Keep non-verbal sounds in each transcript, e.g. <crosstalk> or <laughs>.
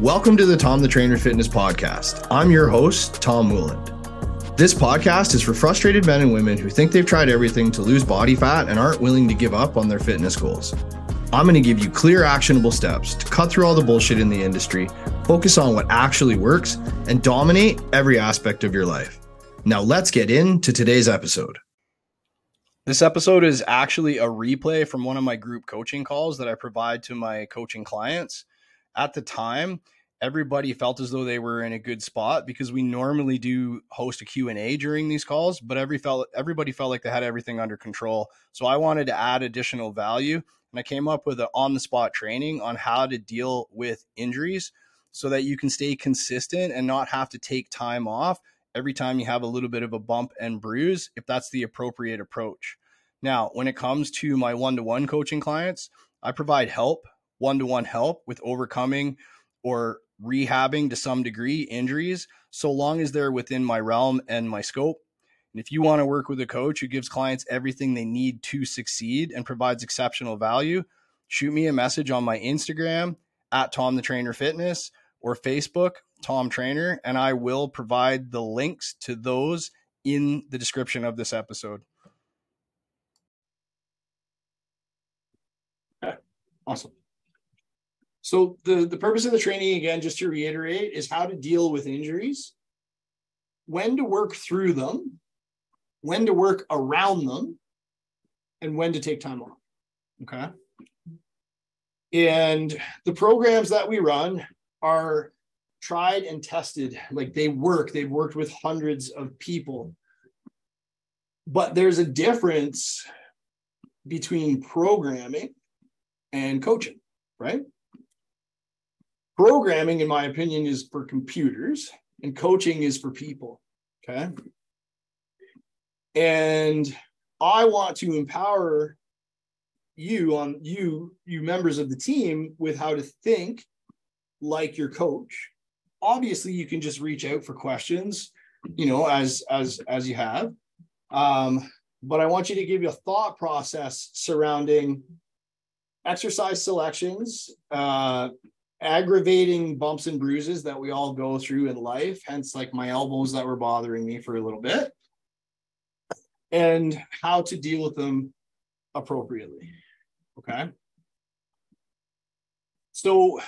Welcome to the Tom the Trainer Fitness Podcast. I'm your host, Tom Wooland. This podcast is for frustrated men and women who think they've tried everything to lose body fat and aren't willing to give up on their fitness goals. I'm going to give you clear, actionable steps to cut through all the bullshit in the industry, focus on what actually works, and dominate every aspect of your life. Now, let's get into today's episode. This episode is actually a replay from one of my group coaching calls that I provide to my coaching clients at the time everybody felt as though they were in a good spot because we normally do host a q&a during these calls but every felt everybody felt like they had everything under control. So i wanted to add additional value and i came up with an on the spot training on how to deal with injuries so that you can stay consistent and not have to take time off every time you have a little bit of a bump and bruise if that's the appropriate approach. Now when it comes to my one-to-one coaching clients i provide help one to one help with overcoming or rehabbing to some degree injuries, so long as they're within my realm and my scope. And if you want to work with a coach who gives clients everything they need to succeed and provides exceptional value, shoot me a message on my Instagram at Tom the Trainer Fitness or Facebook, Tom Trainer, and I will provide the links to those in the description of this episode. Awesome. So the, the purpose of the training, again, just to reiterate, is how to deal with injuries, when to work through them, when to work around them, and when to take time off. Okay. And the programs that we run are tried and tested. Like they work, they've worked with hundreds of people. But there's a difference between programming and coaching, right? Programming, in my opinion, is for computers, and coaching is for people. Okay. And I want to empower you on you, you members of the team, with how to think like your coach. Obviously, you can just reach out for questions, you know, as as as you have. Um, but I want you to give you a thought process surrounding exercise selections, uh, aggravating bumps and bruises that we all go through in life, hence like my elbows that were bothering me for a little bit, and how to deal with them appropriately. Okay. So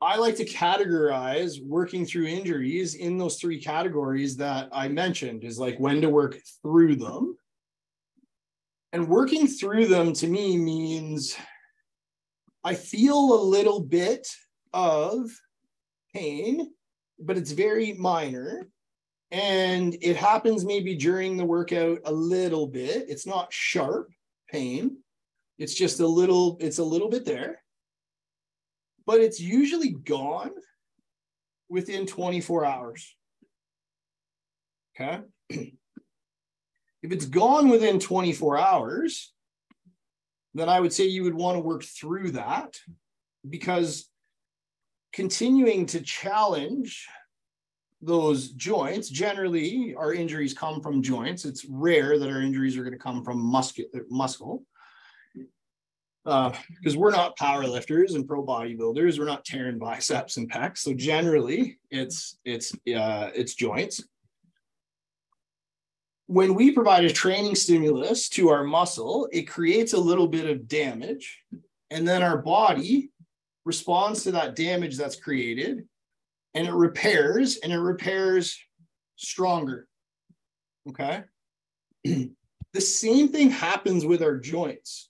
I like to categorize working through injuries in those three categories that I mentioned is like when to work through them. And working through them to me means I feel a little bit of pain, but it's very minor. And it happens maybe during the workout a little bit. It's not sharp pain. It's just a little, it's a little bit there. But it's usually gone within 24 hours. Okay. <clears throat> if it's gone within 24 hours, then I would say you would want to work through that because continuing to challenge those joints generally our injuries come from joints. It's rare that our injuries are going to come from muscle muscle. Because uh, we're not power lifters and pro bodybuilders. We're not tearing biceps and pecs. So generally it's it's uh, it's joints when we provide a training stimulus to our muscle, it creates a little bit of damage. And then our body responds to that damage that's created and it repairs and it repairs stronger. Okay. <clears throat> the same thing happens with our joints.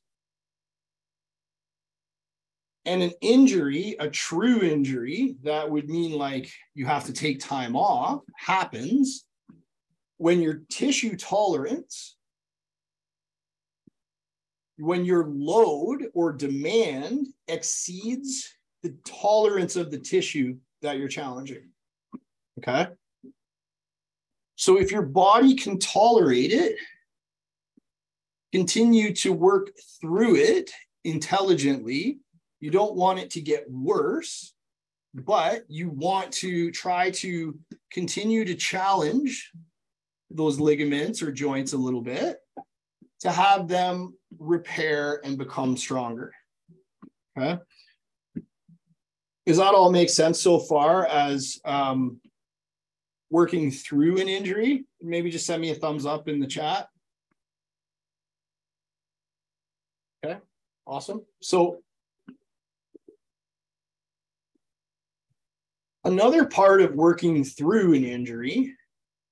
And an injury, a true injury, that would mean like you have to take time off, happens when your tissue tolerance, when your load or demand exceeds the tolerance of the tissue that you're challenging. Okay. So if your body can tolerate it, continue to work through it intelligently. You don't want it to get worse, but you want to try to continue to challenge those ligaments or joints a little bit to have them repair and become stronger. Okay. Does that all make sense so far as um, working through an injury? Maybe just send me a thumbs up in the chat. Okay, awesome. So another part of working through an injury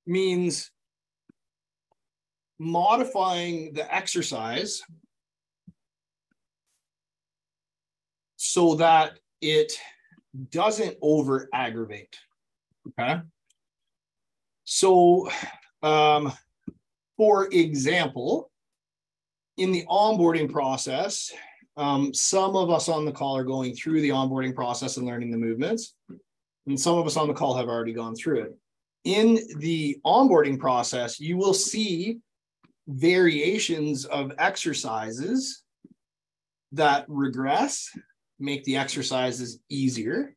means modifying the exercise so that it doesn't over aggravate. Okay. So, um, for example, in the onboarding process, um, some of us on the call are going through the onboarding process and learning the movements, and some of us on the call have already gone through it. In the onboarding process, you will see variations of exercises that regress, make the exercises easier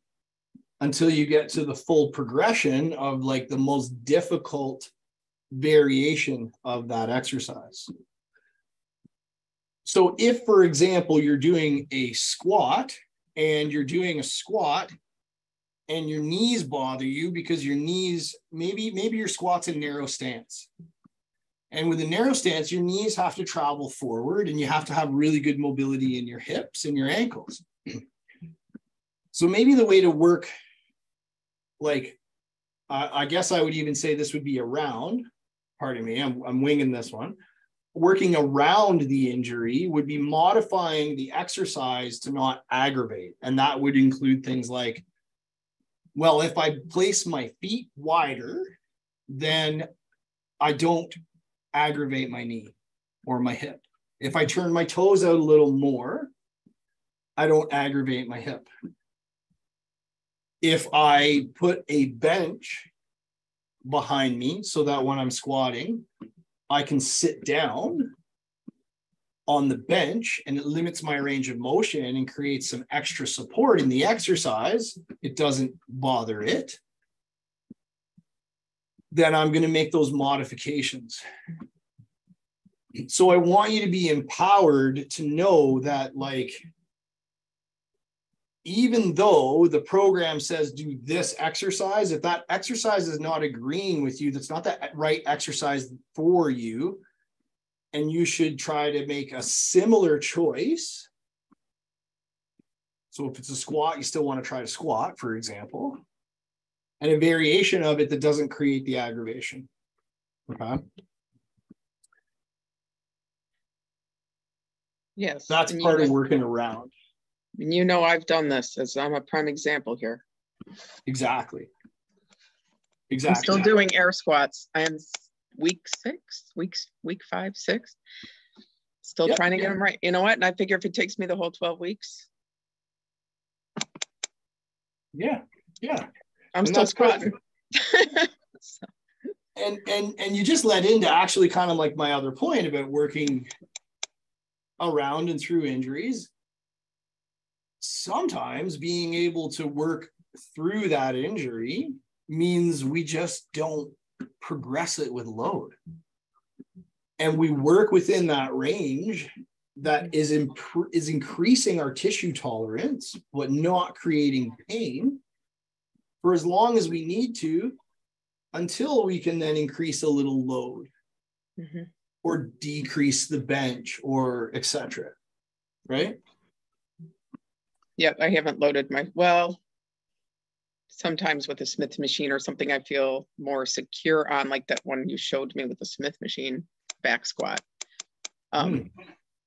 until you get to the full progression of like the most difficult variation of that exercise. So if, for example, you're doing a squat and you're doing a squat and your knees bother you because your knees, maybe, maybe your squat's in narrow stance. And with a narrow stance, your knees have to travel forward and you have to have really good mobility in your hips and your ankles. so maybe the way to work, like, uh, I guess I would even say this would be around, pardon me, I'm, I'm winging this one. Working around the injury would be modifying the exercise to not aggravate. And that would include things like, well, if I place my feet wider, then I don't aggravate my knee or my hip. If I turn my toes out a little more, I don't aggravate my hip. If I put a bench behind me so that when I'm squatting, I can sit down on the bench and it limits my range of motion and creates some extra support in the exercise, it doesn't bother it then I'm going to make those modifications. So I want you to be empowered to know that, like, even though the program says do this exercise, if that exercise is not agreeing with you, that's not the right exercise for you, and you should try to make a similar choice. So if it's a squat, you still want to try to squat, for example and a variation of it that doesn't create the aggravation. Okay. Yes. That's part of working around. And you know I've done this as I'm a prime example here. Exactly. Exactly. I'm still doing air squats. I am week six, weeks, week five, six. Still Yep, trying to get them right. You know what? And I figure if it takes me the whole 12 weeks, Yeah. Yeah. I'm And still. <laughs> So, and and and you just led into actually kind of like my other point about working around and through injuries. Sometimes being able to work through that injury means we just don't progress it with load. And we work within that range that is imp- is increasing our tissue tolerance but not creating pain for as long as we need to until we can then increase a little load mhm. or decrease the bench or etc right yep I haven't loaded my, well, sometimes with a Smith machine or something, I feel more secure on like that one you showed me with the Smith machine back squat. Um,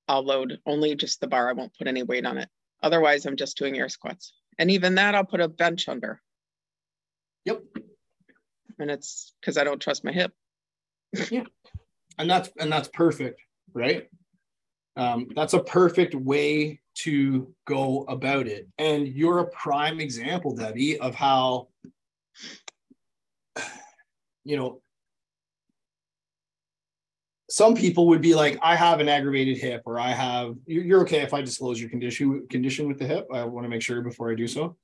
I'll load only just the bar. I won't put any weight on it. Otherwise, I'm just doing air squats. And even that, I'll put a bench under. Yep. And it's because I don't trust my hip. Yeah. And that's and that's perfect right um, that's a perfect way to go about it and you're a prime example debbie of how you know some people would be like i have an aggravated hip or i have you're, you're okay if i disclose your condition condition with the hip i want to make sure before i do so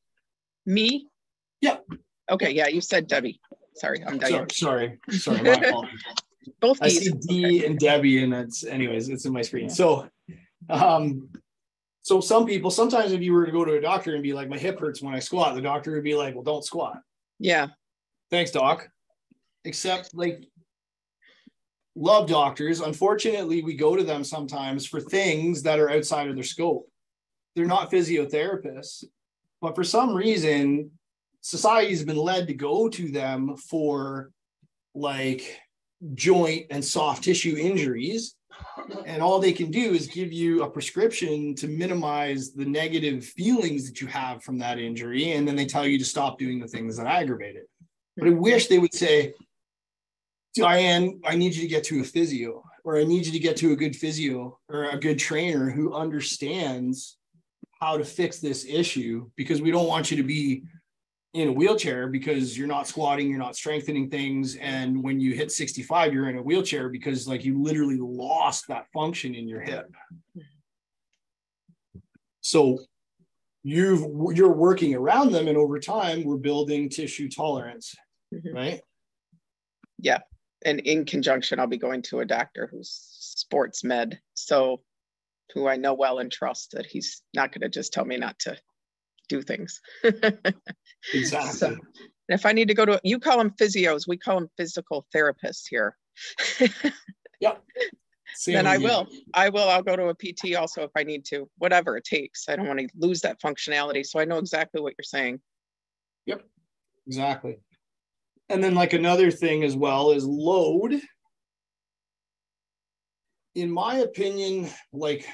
Me? Yeah. Okay, yeah, you said Debbie. Sorry, I'm Diane. sorry sorry sorry <laughs> Both I see. D and Debbie, and it's anyways, it's in my screen. So, um, So some people, sometimes if you were to go to a doctor and be like, my hip hurts when I squat, the doctor would be like, well, don't squat. Yeah. Thanks, doc. Except like love doctors. Unfortunately, we go to them sometimes for things that are outside of their scope. They're not physiotherapists, but for some reason, society has been led to go to them for like joint and soft tissue injuries. And all they can do is give you a prescription to minimize the negative feelings that you have from that injury. And then they tell you to stop doing the things that aggravate it. But I wish they would say, Diane, I need you to get to a physio, or I need you to get to a good physio or a good trainer who understands how to fix this issue because we don't want you to be in a wheelchair because you're not squatting, you're not strengthening things. And when you hit 65, you're in a wheelchair because like you literally lost that function in your hip. So you've you're working around them and over time we're building tissue tolerance, Mhm. right? Yeah. And in conjunction, I'll be going to a doctor who's sports med. So who I know well and trust that he's not going to just tell me not to do things. Exactly. So- And if I need to go to, you call them physios, we call them physical therapists here. <laughs> Same Then I you. will, I will, I'll go to a PT also if I need to, whatever it takes. I don't want to lose that functionality. So I know exactly what you're saying. Yep, exactly. And then like another thing as well is load. In my opinion, like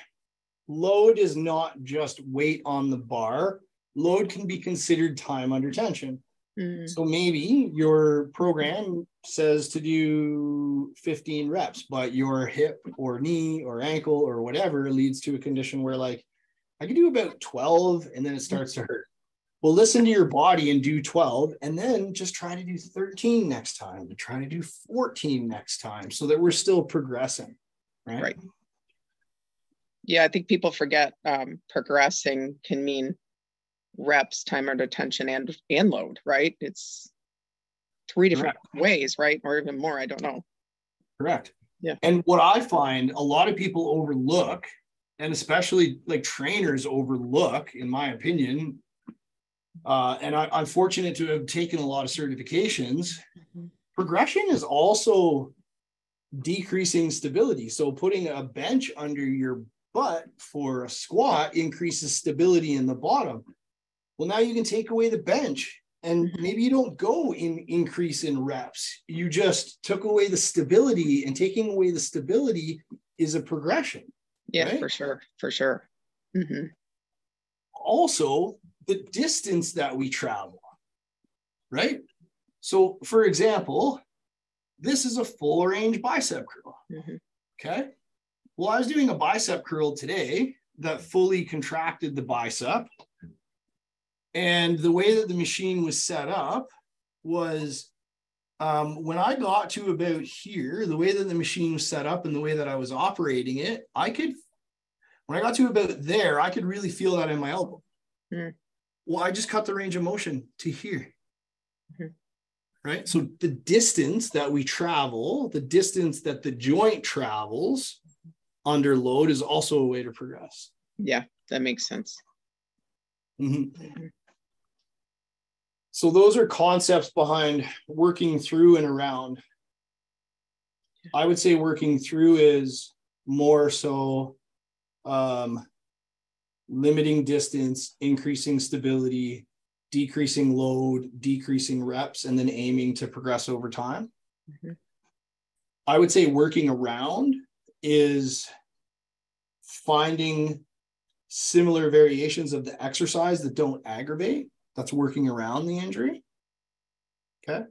load is not just weight on the bar. Load can be considered time under tension. Mm, So maybe your program says to do 15 reps, but your hip or knee or ankle or whatever leads to a condition where like I can do about 12 and then it starts to hurt. Well, listen to your body and do 12 and then just try to do 13 next time and try to do 14 next time so that we're still progressing. Right. Right. Yeah, I think people forget um, progressing can mean reps, time under tension, and and load. Right? It's three different ways, right? Or even more. I don't know. Correct. Yeah. And what I find a lot of people overlook, and especially like trainers overlook, in my opinion, uh, and I, I'm fortunate to have taken a lot of certifications. Mhm. Progression is also decreasing stability. So putting a bench under your butt for a squat increases stability in the bottom. Well, now you can take away the bench and Mhm. maybe you don't go in increase in reps. You just took away the stability and taking away the stability is a progression. Yeah, Right? for sure, for sure. hmm also the distance that we travel, right? So, for example, this is a full range bicep curl. Mhm. Okay. Well, I was doing a bicep curl today that fully contracted the bicep. And the way that the machine was set up was um, when I got to about here, the way that the machine was set up and the way that I was operating it, I could, when I got to about there, I could really feel that in my elbow. Mm. Well, I just cut the range of motion to here. Mhm. Right. So the distance that we travel, the distance that the joint travels under load is also a way to progress. Yeah, that makes sense. Mhm. So those are concepts behind working through and around. I would say working through is more so um, limiting distance, increasing stability, decreasing load, decreasing reps, and then aiming to progress over time. Mhm. I would say working around is finding similar variations of the exercise that don't aggravate. That's working around the injury. Okay.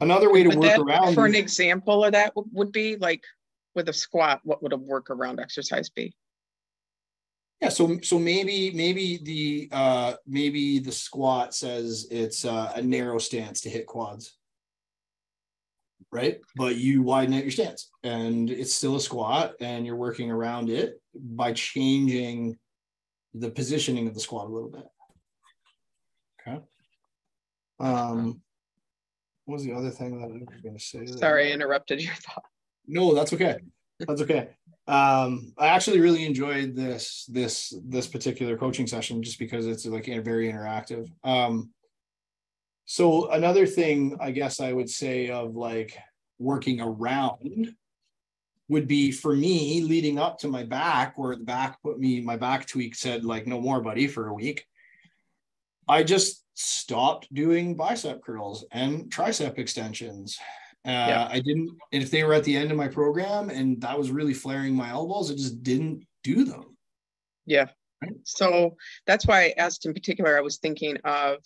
Another way to Would work that- around For an example of that would be like with a squat, what would a workaround exercise be? Yeah, so so maybe maybe the uh maybe the squat says it's uh, a narrow stance to hit quads. Right? But you widen out your stance and it's still a squat and you're working around it by changing the positioning of the squat a little bit. Um what was the other thing that I was gonna say? there? Sorry, I interrupted your thought. No, that's okay. That's okay. Um, I actually really enjoyed this this this particular coaching session just because it's like very interactive. Um, so another thing I guess I would say of like working around would be for me leading up to my back where the back put me my back tweak said like no more buddy for a week i just stopped doing bicep curls and tricep extensions. Uh, yeah. i didn't and if they were at the end of my program and that was really flaring my elbows i just didn't do them. Yeah. So that's why i asked in particular i was thinking of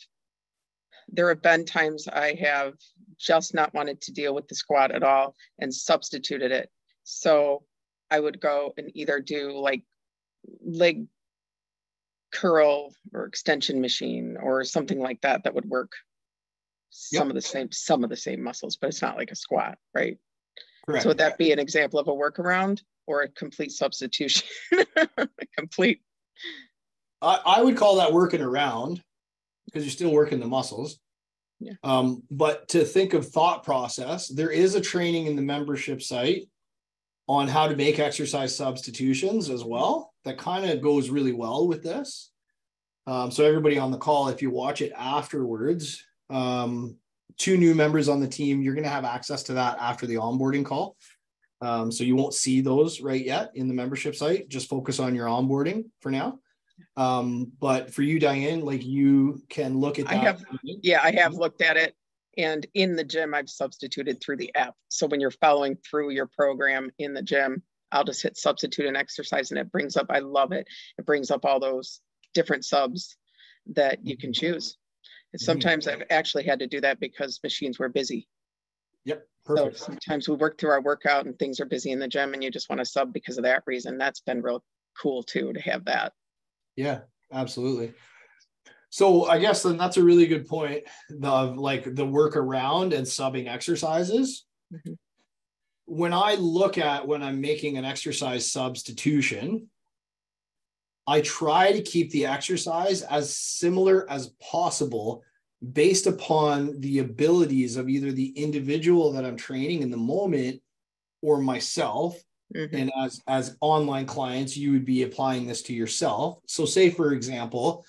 there have been times i have just not wanted to deal with the squat at all and substituted it. So I would go and either do like leg curl or extension machine or something like that that would work some yep. of the same some of the same muscles, but it's not like a squat, right? Correct. So would that be an example of a workaround or a complete substitution? <laughs> complete. I, I would call that working around because you're still working the muscles. Yeah. Um, but to think of thought process, there is a training in the membership site on how to make exercise substitutions as well. That kind of goes really well with this. Um, so everybody on the call, if you watch it afterwards, um, two new members on the team, you're going to have access to that after the onboarding call. Um, so you won't see those right yet in the membership site. Just focus on your onboarding for now. Um, but for you, Diane, like you can look at that. I have, yeah, I have looked at it. And in the gym, I've substituted through the app. So when you're following through your program in the gym, I'll just hit substitute and exercise and it brings up, I love it. It brings up all those different subs that you can choose. And mm-hmm. sometimes I've actually had to do that because machines were busy. Yep. Perfect. So sometimes we work through our workout and things are busy in the gym and you just want to sub because of that reason. That's been real cool too to have that. Yeah, absolutely. So I guess then that's a really good point of like the work around and subbing exercises. Mm-hmm. When I look at when I'm making an exercise substitution, I try to keep the exercise as similar as possible based upon the abilities of either the individual that I'm training in the moment or myself. Mm-hmm. And as as online clients, you would be applying this to yourself. So say for example,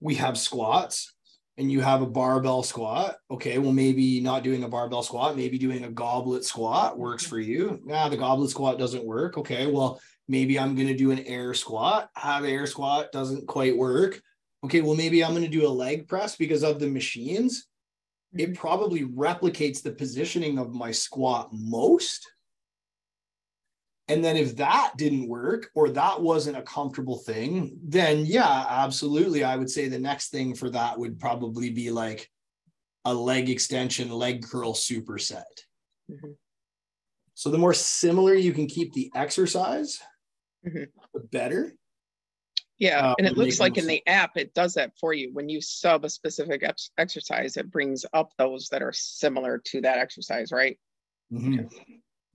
we have squats and you have a barbell squat. Okay, well, maybe not doing a barbell squat, maybe doing a goblet squat works mm-hmm. for you. Nah, the goblet squat doesn't work. Okay, well, maybe I'm going to do an air squat. Have air squat doesn't quite work. Okay, well, maybe I'm going to do a leg press because of the machines. It mm-hmm. probably replicates the positioning of my squat most. And then if that didn't work or that wasn't a comfortable thing, then yeah, absolutely. I would say the next thing for that would probably be like a leg extension, leg curl superset. Mm-hmm. So the more similar you can keep the exercise, mm-hmm. the better. Yeah, uh, and it looks like in the app it does that for you. When you sub a specific ex- exercise, it brings up those that are similar to that exercise, right? Mm-hmm.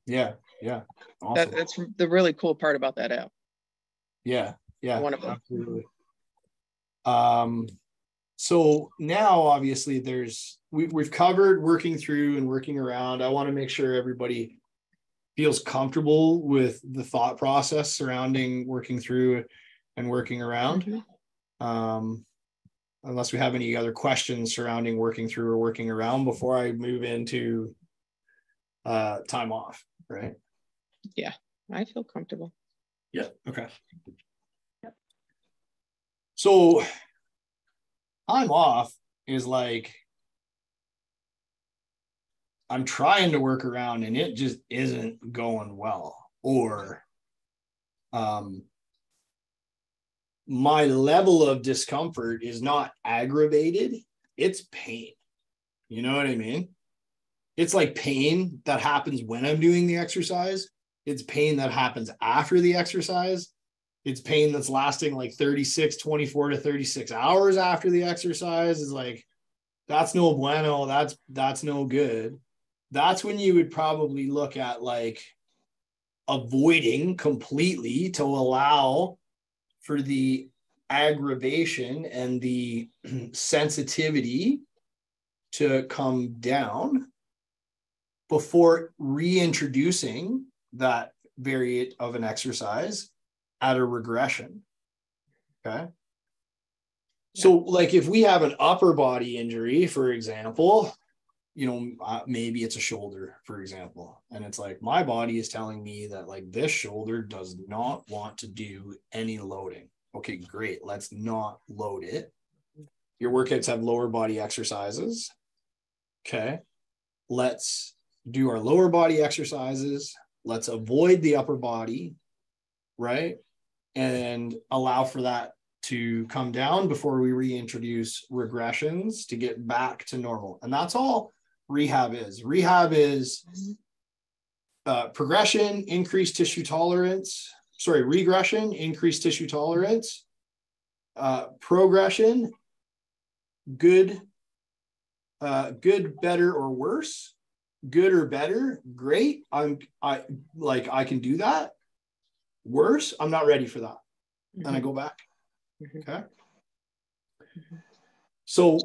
Yeah, yeah. Awesome. That, that's the really cool part about that app. Yeah, yeah. One of them. Absolutely. Um, so now obviously there's we, we've covered working through and working around. I want to make sure everybody feels comfortable with the thought process surrounding working through and working around. Mm-hmm. Um, unless we have any other questions surrounding working through or working around before I move into uh, time off right? Yeah, I feel comfortable. Yeah. Okay. Yep. So I'm off is like I'm trying to work around and it just isn't going well. Or um my level of discomfort is not aggravated, it's pain. You know what I mean? It's like pain that happens when I'm doing the exercise. It's pain that happens after the exercise. It's pain that's lasting like 36, 24 to 36 hours after the exercise. Is like, that's no bueno. That's that's no good. That's when you would probably look at like avoiding completely to allow for the aggravation and the <clears throat> sensitivity to come down before reintroducing that variant of an exercise at a regression. Okay. So, like, if we have an upper body injury, for example, you know, uh, maybe it's a shoulder, for example, and it's like my body is telling me that, like, this shoulder does not want to do any loading. Okay, great. Let's not load it. Your workouts have lower body exercises. Okay. Let's do our lower body exercises. Let's avoid the upper body, right? And allow for that to come down before we reintroduce regressions to get back to normal. And that's all rehab is. Rehab is uh, progression, increased tissue tolerance, sorry, regression, increased tissue tolerance, uh, progression, good, uh, good, better, or worse, good or better, great. I'm I like I can do that. Worse, I'm not ready for that. Mm-hmm. And I go back. Mm-hmm. Okay. Mm-hmm. So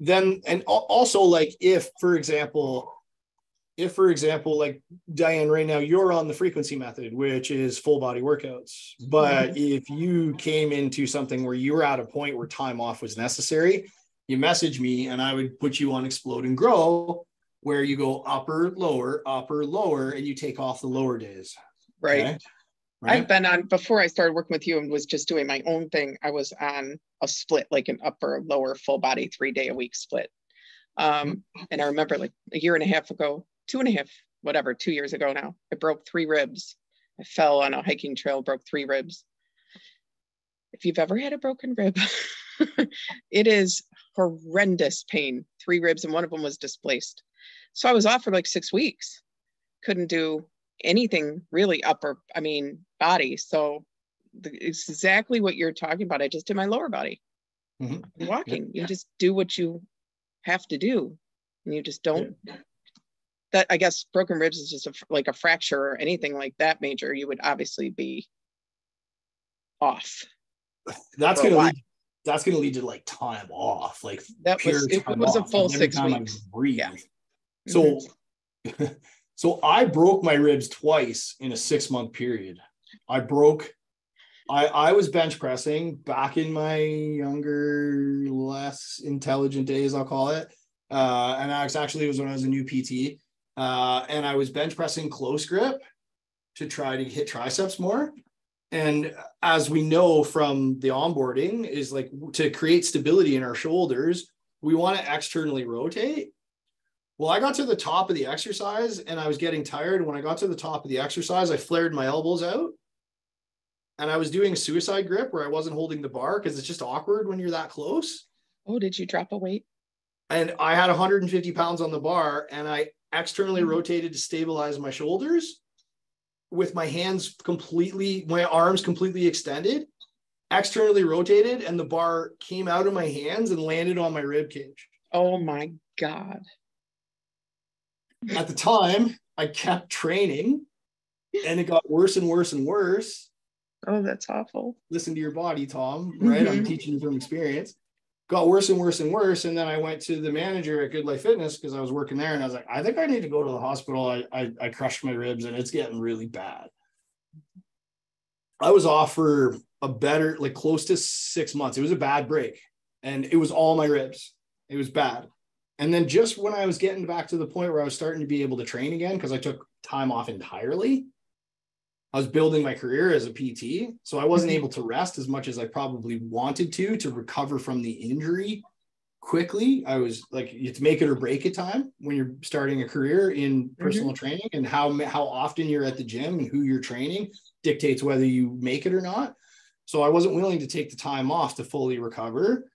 then, and also, like, if, for example, if, for example, like Diane, right now you're on the frequency method, which is full body workouts. But mm-hmm. if you came into something where you were at a point where time off was necessary, you message me and I would put you on explode and grow, where you go upper, lower, upper, lower, and you take off the lower days. Right. Okay? Right? I've been on before I started working with you and was just doing my own thing. I was on a split, like an upper lower full body three day a week split. Um, and I remember like a year and a half ago, two and a half, whatever, two years ago now, I broke three ribs. I fell on a hiking trail, broke three ribs. If you've ever had a broken rib, <laughs> it is horrendous pain. Three ribs, and one of them was displaced. So I was off for like six weeks. Couldn't do anything really upper, I mean, body. So the, it's exactly what you're talking about. I just did my lower body. Mm-hmm. Walking, yeah. you just do what you have to do, and you just don't. Yeah. That I guess broken ribs is just a, like a fracture or anything like that major. You would obviously be off. That's gonna lead, that's gonna lead to like time off, like that was it was off. a full six weeks. Yeah. So. Mm-hmm. <laughs> So I broke my ribs twice in a six month period. I broke, I, I was bench pressing back in my younger, less intelligent days, I'll call it. Uh, and I was actually it was when I was a new PT. Uh, and I was bench pressing close grip to try to hit triceps more. And as we know from the onboarding, is like to create stability in our shoulders, we want to externally rotate well, I got to the top of the exercise and I was getting tired. When I got to the top of the exercise, I flared my elbows out and I was doing suicide grip where I wasn't holding the bar because it's just awkward when you're that close. Oh, did you drop a weight? And I had 150 pounds on the bar and I externally mm-hmm. rotated to stabilize my shoulders with my hands completely, my arms completely extended, externally rotated, and the bar came out of my hands and landed on my rib cage. Oh my God at the time, I kept training and it got worse and worse and worse. Oh, that's awful. Listen to your body, Tom, right? Mm-hmm. I'm teaching you from experience. Got worse and worse and worse. And then I went to the manager at Good Life Fitness because I was working there and I was like, I think I need to go to the hospital. I, I, I crushed my ribs and it's getting really bad. I was off for a better, like close to six months. It was a bad break and it was all my ribs. It was bad. And then just when I was getting back to the point where I was starting to be able to train again, because I took time off entirely, I was building my career as a PT. So I wasn't able to rest as much as I probably wanted to to recover from the injury quickly. I was like, it's make it or break it time when you're starting a career in personal mm-hmm. training and how, how often you're at the gym and who you're training dictates whether you make it or not. So I wasn't willing to take the time off to fully recover.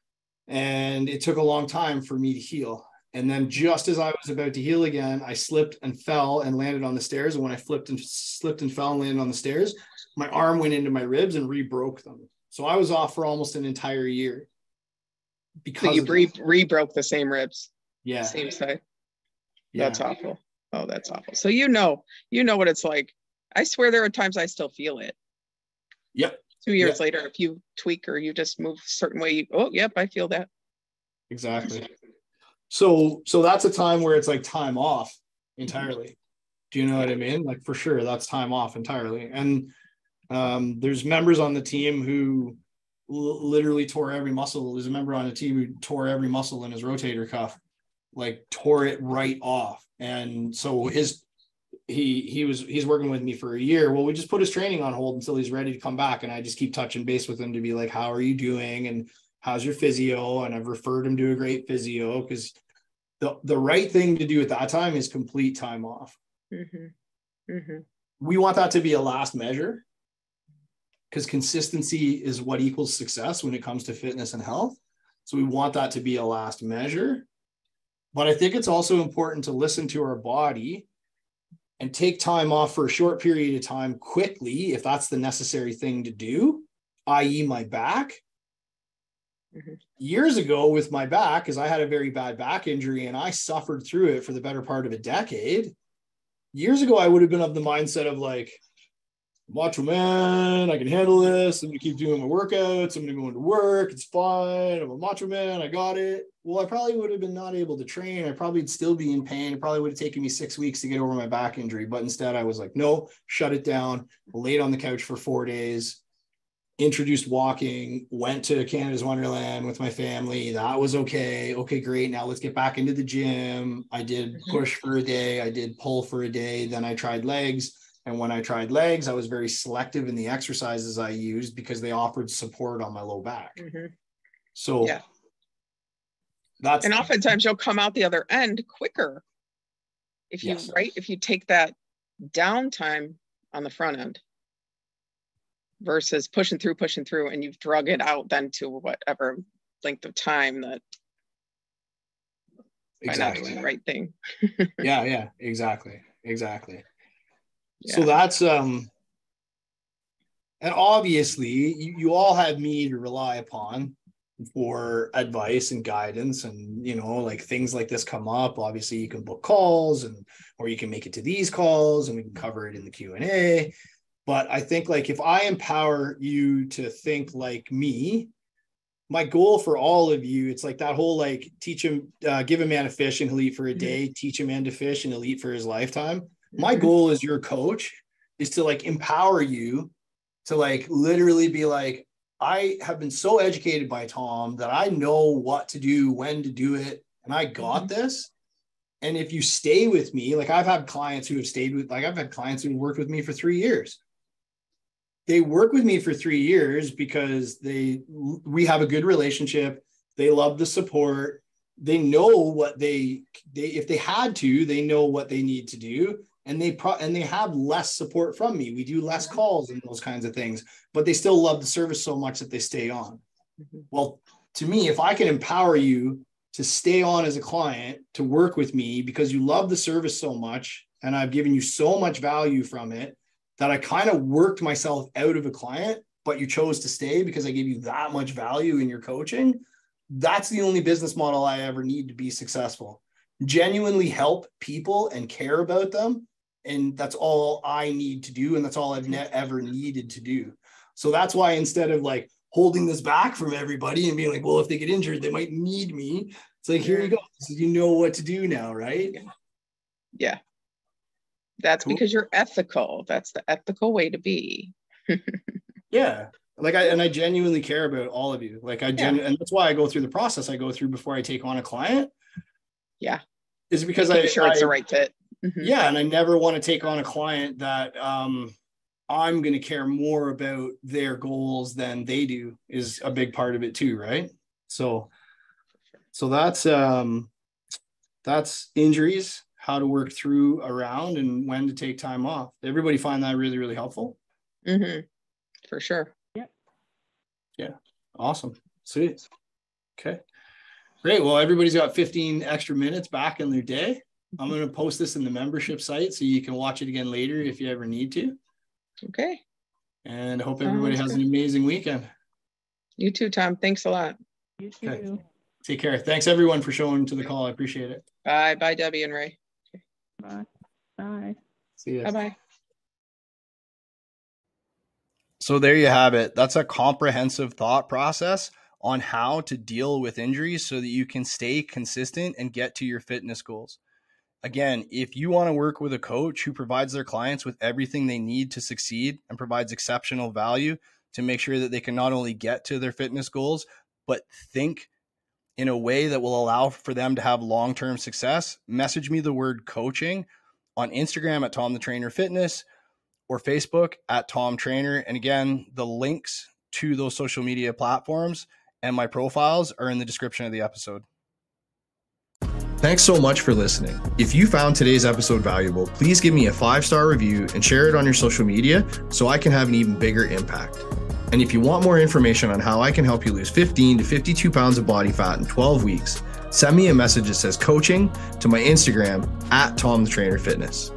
And it took a long time for me to heal. And then just as I was about to heal again, I slipped and fell and landed on the stairs. And when I flipped and slipped and fell and landed on the stairs, my arm went into my ribs and re-broke them. So I was off for almost an entire year. Because so you re, re-broke the same ribs. Yeah. Same side. Yeah. That's awful. Oh, that's awful. So you know, you know what it's like. I swear there are times I still feel it. Yep. Two years yep. later, if you tweak or you just move a certain way, you, oh, yep, I feel that. Exactly. So so that's a time where it's like time off entirely. Do you know what I mean? Like for sure, that's time off entirely. And um, there's members on the team who l- literally tore every muscle. There's a member on the team who tore every muscle in his rotator cuff, like tore it right off. And so his he he was he's working with me for a year. Well, we just put his training on hold until he's ready to come back, and I just keep touching base with him to be like, "How are you doing?" and "How's your physio?" And I've referred him to a great physio because the the right thing to do at that time is complete time off. Mm-hmm. Mm-hmm. We want that to be a last measure because consistency is what equals success when it comes to fitness and health. So we want that to be a last measure. But I think it's also important to listen to our body and take time off for a short period of time quickly if that's the necessary thing to do, i.e., my back. Mhm. Years ago, with my back, because I had a very bad back injury and I suffered through it for the better part of a decade. Years ago, I would have been of the mindset of like, macho man, I can handle this. I'm gonna keep doing my workouts. I'm gonna go into work. It's fine. I'm a macho man. I got it. Well, I probably would have been not able to train. I probably would still be in pain. It probably would have taken me six weeks to get over my back injury. But instead, I was like, no, shut it down. Laid on the couch for four days. Introduced walking. Went to Canada's Wonderland with my family. That was okay. Okay, great. Now let's get back into the gym. I did Mhm. push for a day. I did pull for a day. Then I tried legs. And when I tried legs, I was very selective in the exercises I used because they offered support on my low back. Mm-hmm. So Yeah. that's And oftentimes you'll come out the other end quicker. If you, Yes. right, if you take that downtime on the front end versus pushing through, pushing through, and you've drug it out then to whatever length of time that by not doing exactly. the right thing. <laughs> Yeah, yeah, exactly. Exactly. So that's um and obviously you, you all have me to rely upon for advice and guidance and you know like things like this come up obviously you can book calls and or you can make it to these calls and we can cover it in the q&a but i think like if i empower you to think like me my goal for all of you it's like that whole like teach him uh, give a man a fish and he'll eat for a Mhm. day teach a man to fish and he'll eat for his lifetime my Mhm. goal as your coach is to like empower you to like literally be like i have been so educated by tom that i know what to do when to do it and i got Mhm. this and if you stay with me like i've had clients who have stayed with like i've had clients who worked with me for three years they work with me for three years because they we have a good relationship. They love the support. They know what they they if they had to they know what they need to do. And they pro and they have less support from me. We do less calls and those kinds of things but they still love the service so much that they stay on. Mhm. well to me if i can empower you to stay on as a client to work with me because you love the service so much and i've given you so much value from it that i kind of worked myself out of a client but you chose to stay because i gave you that much value in your coaching. That's the only business model i ever need to be successful. Genuinely help people and care about them and that's all i need to do and that's all i've ne- ever needed to do. So that's why instead of like holding this back from everybody and being like well if they get injured they might need me it's like here you go. So you know what to do now right? Yeah. That's because you're ethical. That's the ethical way to be. <laughs> yeah like i and i genuinely care about all of you like i gen and that's why i go through the process i go through before i take on a client Yeah. is because Making i sure it's I- the right fit. Mhm. yeah and i never want to take on a client that um i'm going to care more about their goals than they do is a big part of it too right so so that's um that's injuries how to work through around and when to take time off everybody find that really really helpful Mm-hmm. For sure. Yeah. Yeah. Awesome sweet okay great well everybody's got 15 extra minutes back in their day i'm going to post this in the membership site so you can watch it again later if you ever need to Okay. and I hope everybody Sounds has an amazing weekend. You too, Tom. Thanks a lot. You Okay. too. Take care. Thanks everyone for showing to the call. I appreciate it. Bye. Bye, Debbie and Ray. Bye. Bye. See ya. Bye bye. So there you have it. That's a comprehensive thought process on how to deal with injuries so that you can stay consistent and get to your fitness goals. Again, if you want to work with a coach who provides their clients with everything they need to succeed and provides exceptional value to make sure that they can not only get to their fitness goals, but think in a way that will allow for them to have long term success, message me the word coaching on Instagram at Tom the Trainer Fitness or Facebook at Tom Trainer. And again, the links to those social media platforms and my profiles are in the description of the episode. Thanks so much for listening. If you found today's episode valuable, please give me a five star review and share it on your social media so I can have an even bigger impact. And if you want more information on how I can help you lose 15 to 52 pounds of body fat in 12 weeks, send me a message that says coaching to my Instagram at Tom the Trainer Fitness.